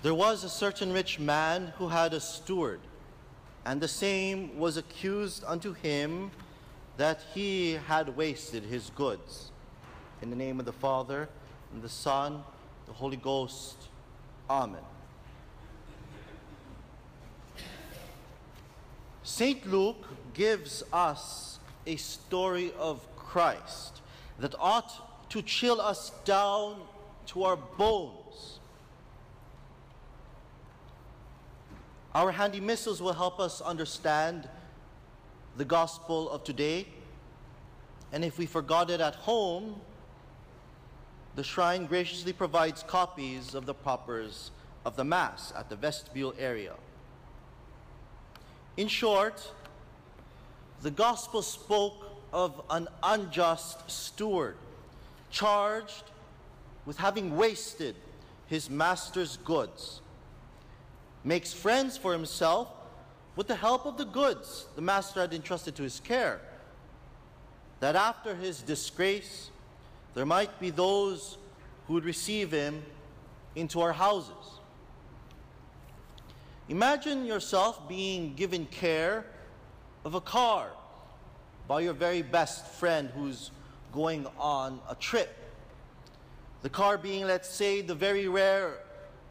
There was a certain rich man who had a steward, and the same was accused unto him that he had wasted his goods. In the name of the Father, and the Son, the Holy Ghost. Amen. St. Luke gives us a story of Christ that ought to chill us down to our bones. Our handy missals will help us understand the gospel of today. And if we forgot it at home, the shrine graciously provides copies of the propers of the Mass at the vestibule area. In short, the gospel spoke of an unjust steward charged with having wasted his master's goods, makes friends for himself with the help of the goods the master had entrusted to his care, that after his disgrace, there might be those who would receive him into our houses. Imagine yourself being given care of a car by your very best friend who's going on a trip. The car being, let's say, the very rare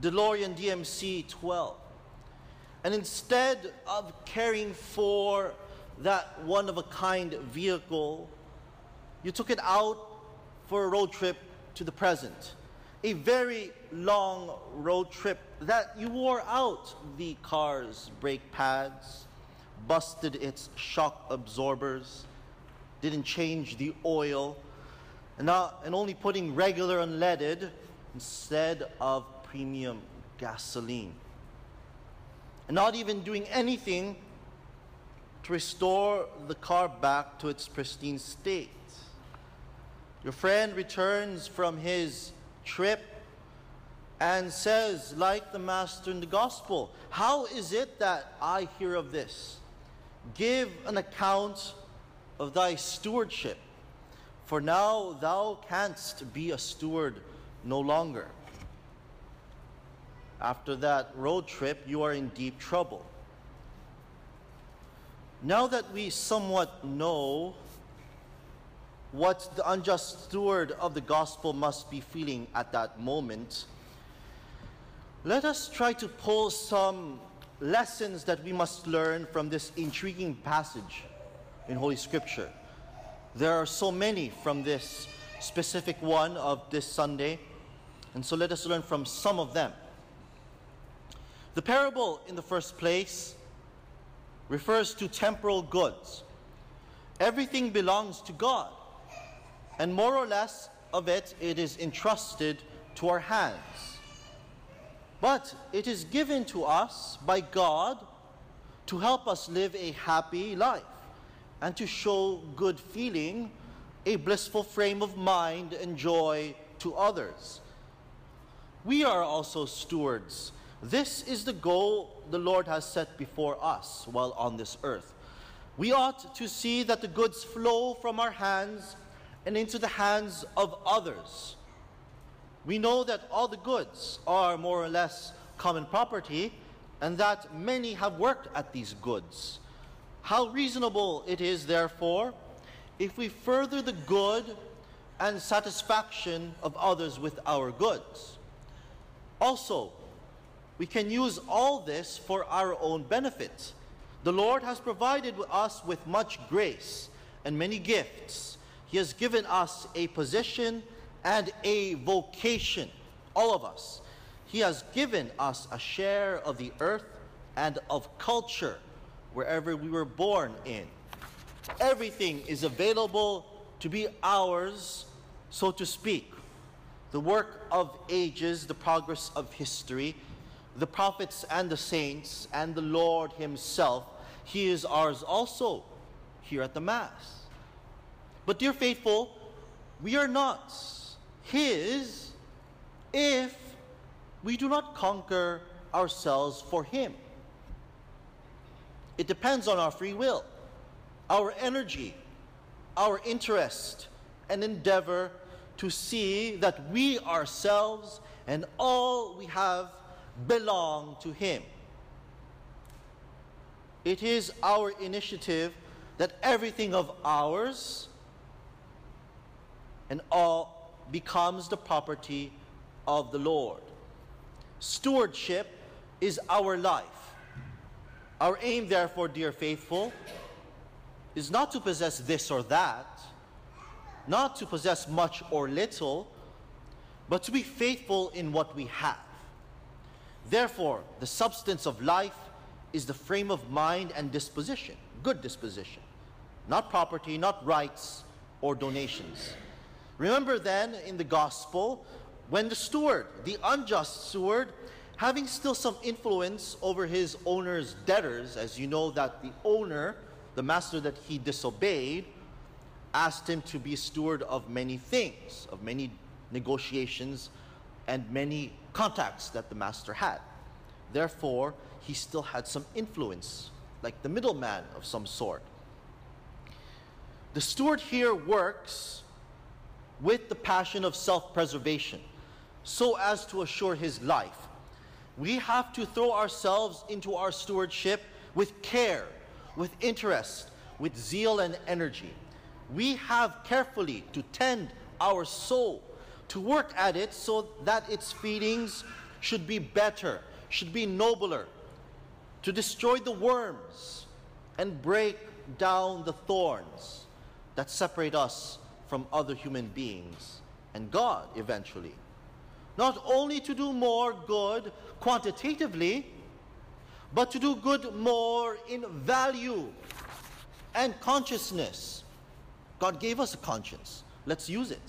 DeLorean DMC 12. And instead of caring for that one of a kind vehicle, you took it out for a road trip to the present. A very long road trip that you wore out the car's brake pads, busted its shock absorbers, didn't change the oil, and, not, and only putting regular unleaded instead of premium gasoline. Not even doing anything to restore the car back to its pristine state. Your friend returns from his trip and says, like the Master in the Gospel, How is it that I hear of this? Give an account of thy stewardship. For now thou canst be a steward no longer. After that road trip, you are in deep trouble. Now that we somewhat know what the unjust steward of the gospel must be feeling at that moment, let us try to pull some lessons that we must learn from this intriguing passage in Holy Scripture. There are so many from this specific one of this Sunday, and so let us learn from some of them. The parable, in the first place, refers to temporal goods. Everything belongs to God, and more or less of it, it is entrusted to our hands. But it is given to us by God to help us live a happy life and to show good feeling, a blissful frame of mind and joy to others. We are also stewards. This is the goal the Lord has set before us while on this earth. We ought to see that the goods flow from our hands and into the hands of others. We know that all the goods are more or less common property and that many have worked at these goods. How reasonable it is, therefore, if we further the good and satisfaction of others with our goods. Also, we can use all this for our own benefit. The Lord has provided us with much grace and many gifts. He has given us a position and a vocation, all of us. He has given us a share of the earth and of culture wherever we were born in. Everything is available to be ours, so to speak. The work of ages, the progress of history, the prophets and the saints, and the Lord Himself, He is ours also here at the Mass. But, dear faithful, we are not His if we do not conquer ourselves for Him. It depends on our free will, our energy, our interest, and endeavor to see that we ourselves and all we have belong to Him. It is our initiative that everything of ours and all becomes the property of the Lord. Stewardship is our life. Our aim, therefore, dear faithful, is not to possess this or that, not to possess much or little, but to be faithful in what we have. Therefore, the substance of life is the frame of mind and disposition, good disposition, not property, not rights or donations. Remember then in the gospel when the steward, the unjust steward, having still some influence over his owner's debtors, as you know that the owner, the master that he disobeyed, asked him to be steward of many things, of many negotiations and many contacts that the master had. Therefore, he still had some influence, like the middleman of some sort. The steward here works with the passion of self preservation so as to assure his life. We have to throw ourselves into our stewardship with care, with interest, with zeal and energy. We have carefully to tend our soul, to work at it so that its feelings should be better, should be nobler, to destroy the worms and break down the thorns that separate us from other human beings and God eventually. Not only to do more good quantitatively, but to do good more in value and consciousness. God gave us a conscience. Let's use it.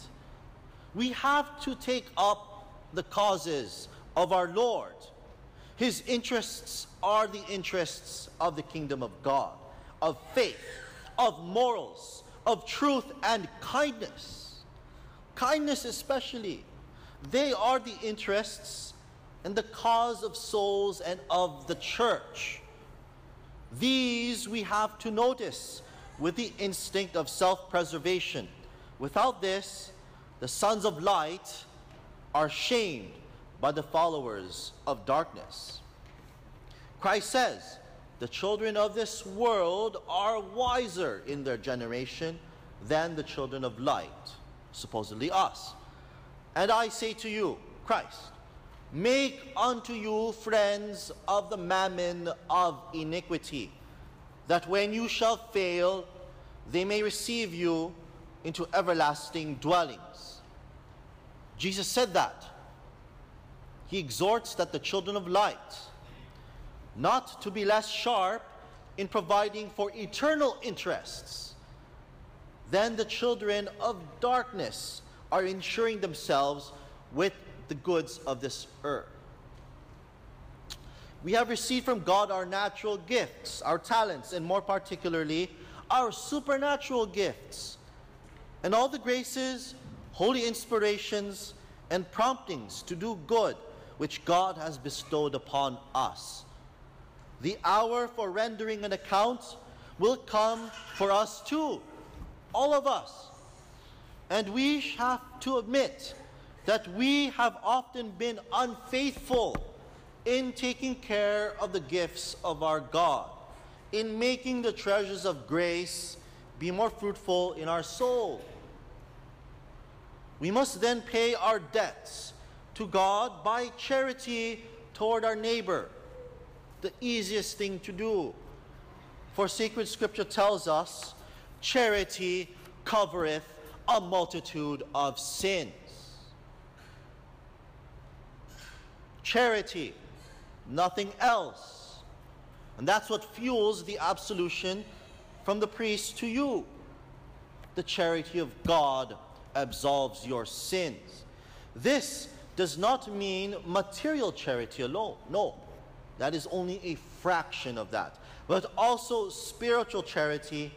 We have to take up the causes of our Lord. His interests are the interests of the kingdom of God, of faith, of morals, of truth and kindness. Kindness, especially. They are the interests and the cause of souls and of the church. These we have to notice with the instinct of self preservation. Without this, the sons of light are shamed by the followers of darkness. Christ says, The children of this world are wiser in their generation than the children of light, supposedly us. And I say to you, Christ, make unto you friends of the mammon of iniquity, that when you shall fail, they may receive you into everlasting dwellings. Jesus said that. He exhorts that the children of light not to be less sharp in providing for eternal interests than the children of darkness are insuring themselves with the goods of this earth. We have received from God our natural gifts, our talents, and more particularly, our supernatural gifts, and all the graces, holy inspirations, and promptings to do good which God has bestowed upon us. The hour for rendering an account will come for us too, all of us. And we have to admit that we have often been unfaithful in taking care of the gifts of our God, in making the treasures of grace be more fruitful in our soul. We must then pay our debts to God by charity toward our neighbor, the easiest thing to do. For sacred scripture tells us, charity covereth a multitude of sins. Charity, nothing else. And that's what fuels the absolution from the priest to you. The charity of God absolves your sins. This does not mean material charity alone. No, that is only a fraction of that. But also spiritual charity,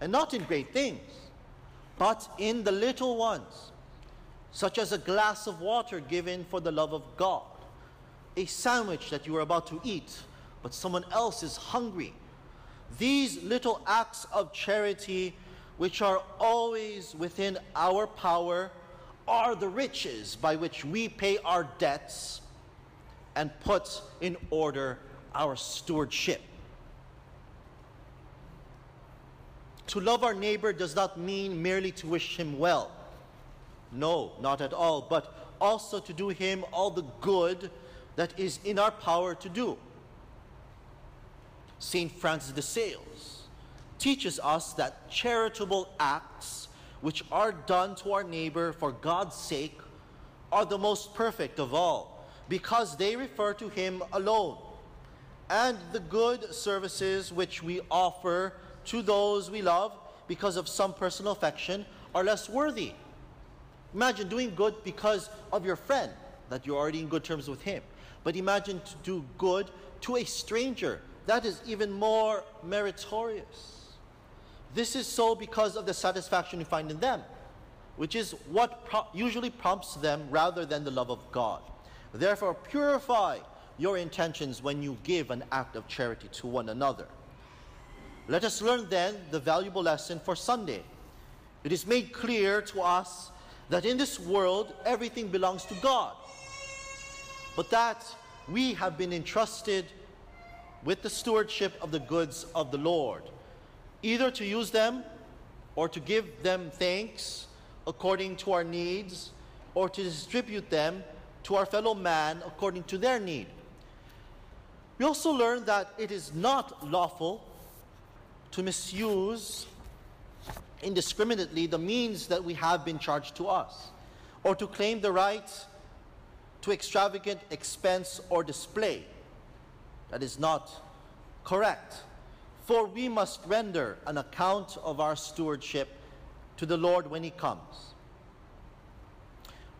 and not in great things but in the little ones, such as a glass of water given for the love of God, a sandwich that you are about to eat, but someone else is hungry. These little acts of charity, which are always within our power, are the riches by which we pay our debts and put in order our stewardship. To love our neighbor does not mean merely to wish him well. No, not at all, but also to do him all the good that is in our power to do. St. Francis de Sales teaches us that charitable acts which are done to our neighbor for God's sake are the most perfect of all because they refer to him alone. And the good services which we offer to those we love because of some personal affection are less worthy. Imagine doing good because of your friend, that you're already in good terms with him. But imagine to do good to a stranger. That is even more meritorious. This is so because of the satisfaction you find in them, which is what pro- usually prompts them rather than the love of God. Therefore, purify your intentions when you give an act of charity to one another. Let us learn then the valuable lesson for Sunday. It is made clear to us that in this world everything belongs to God, but that we have been entrusted with the stewardship of the goods of the Lord, either to use them or to give them thanks according to our needs, or to distribute them to our fellow man according to their need. We also learn that it is not lawful to misuse indiscriminately the means that we have been charged to us, or to claim the right to extravagant expense or display. That is not correct. For we must render an account of our stewardship to the Lord when He comes.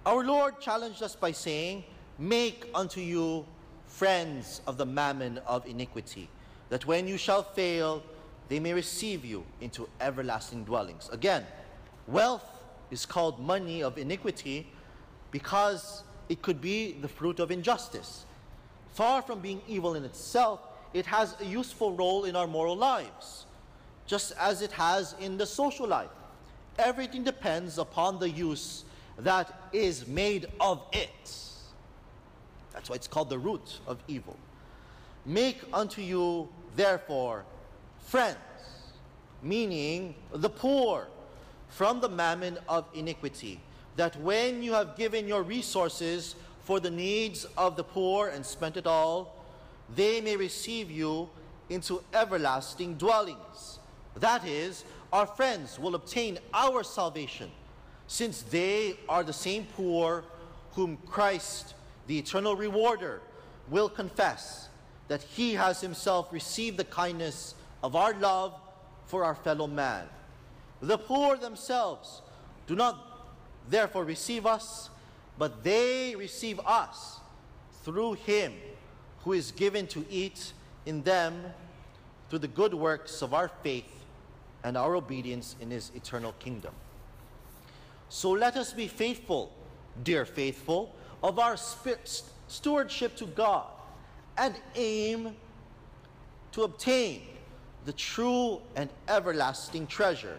Our Lord challenged us by saying, Make unto you friends of the mammon of iniquity, that when you shall fail, they may receive you into everlasting dwellings. Again, wealth is called money of iniquity because it could be the fruit of injustice. Far from being evil in itself, it has a useful role in our moral lives, just as it has in the social life. Everything depends upon the use that is made of it. That's why it's called the root of evil. Make unto you, therefore, friends, meaning the poor, from the mammon of iniquity, that when you have given your resources for the needs of the poor and spent it all, they may receive you into everlasting dwellings. That is, our friends will obtain our salvation, since they are the same poor whom Christ, the eternal rewarder, will confess that he has himself received the kindness of our love for our fellow man. The poor themselves do not therefore receive us, but they receive us through him who is given to eat in them through the good works of our faith and our obedience in his eternal kingdom. So let us be faithful, dear faithful, of our stewardship to God and aim to obtain the true and everlasting treasure,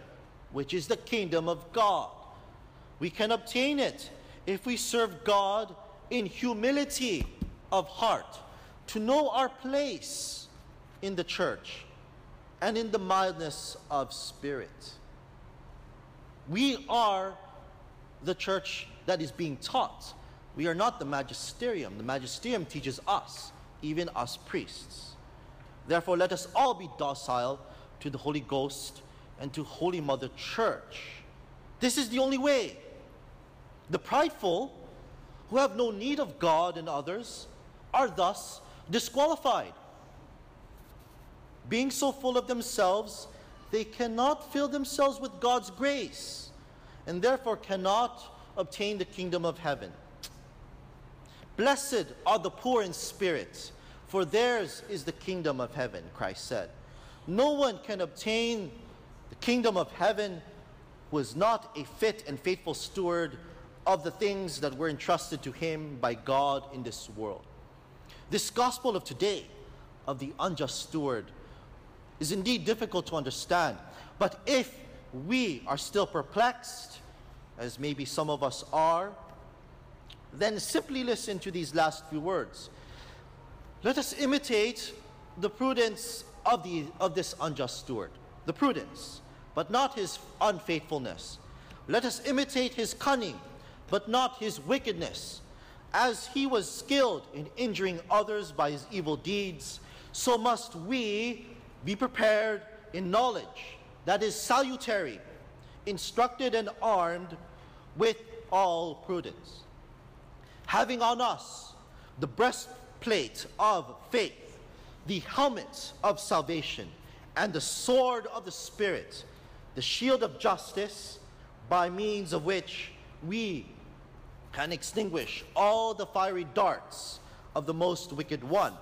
which is the kingdom of God. We can obtain it if we serve God in humility of heart, to know our place in the church, and in the mildness of spirit. We are the church that is being taught. We are not the magisterium. The magisterium teaches us, even us priests. Therefore, let us all be docile to the Holy Ghost and to Holy Mother Church. This is the only way. The prideful, who have no need of God and others, are thus disqualified. Being so full of themselves, they cannot fill themselves with God's grace, and therefore cannot obtain the kingdom of heaven. Blessed are the poor in spirit for theirs is the kingdom of heaven, Christ said. No one can obtain the kingdom of heaven who is not a fit and faithful steward of the things that were entrusted to him by God in this world. This gospel of today, of the unjust steward, is indeed difficult to understand. But if we are still perplexed, as maybe some of us are, then simply listen to these last few words. Let us imitate the prudence of, the, of this unjust steward, the prudence, but not his unfaithfulness. Let us imitate his cunning, but not his wickedness. As he was skilled in injuring others by his evil deeds, so must we be prepared in knowledge that is salutary, instructed and armed with all prudence. Having on us the breastplate of faith, the helmet of salvation, and the sword of the Spirit, the shield of justice, by means of which we can extinguish all the fiery darts of the most wicked one.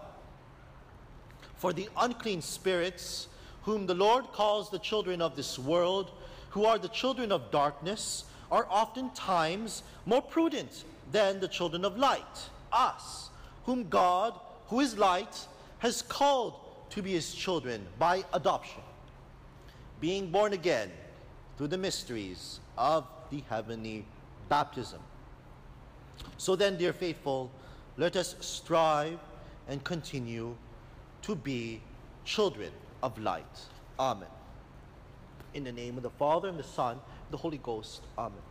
For the unclean spirits, whom the Lord calls the children of this world, who are the children of darkness, are oftentimes more prudent than the children of light, us, whom God, who is light, has called to be his children by adoption, being born again through the mysteries of the heavenly baptism. So then, dear faithful, let us strive and continue to be children of light. Amen. In the name of the Father, and the Son, and the Holy Ghost. Amen.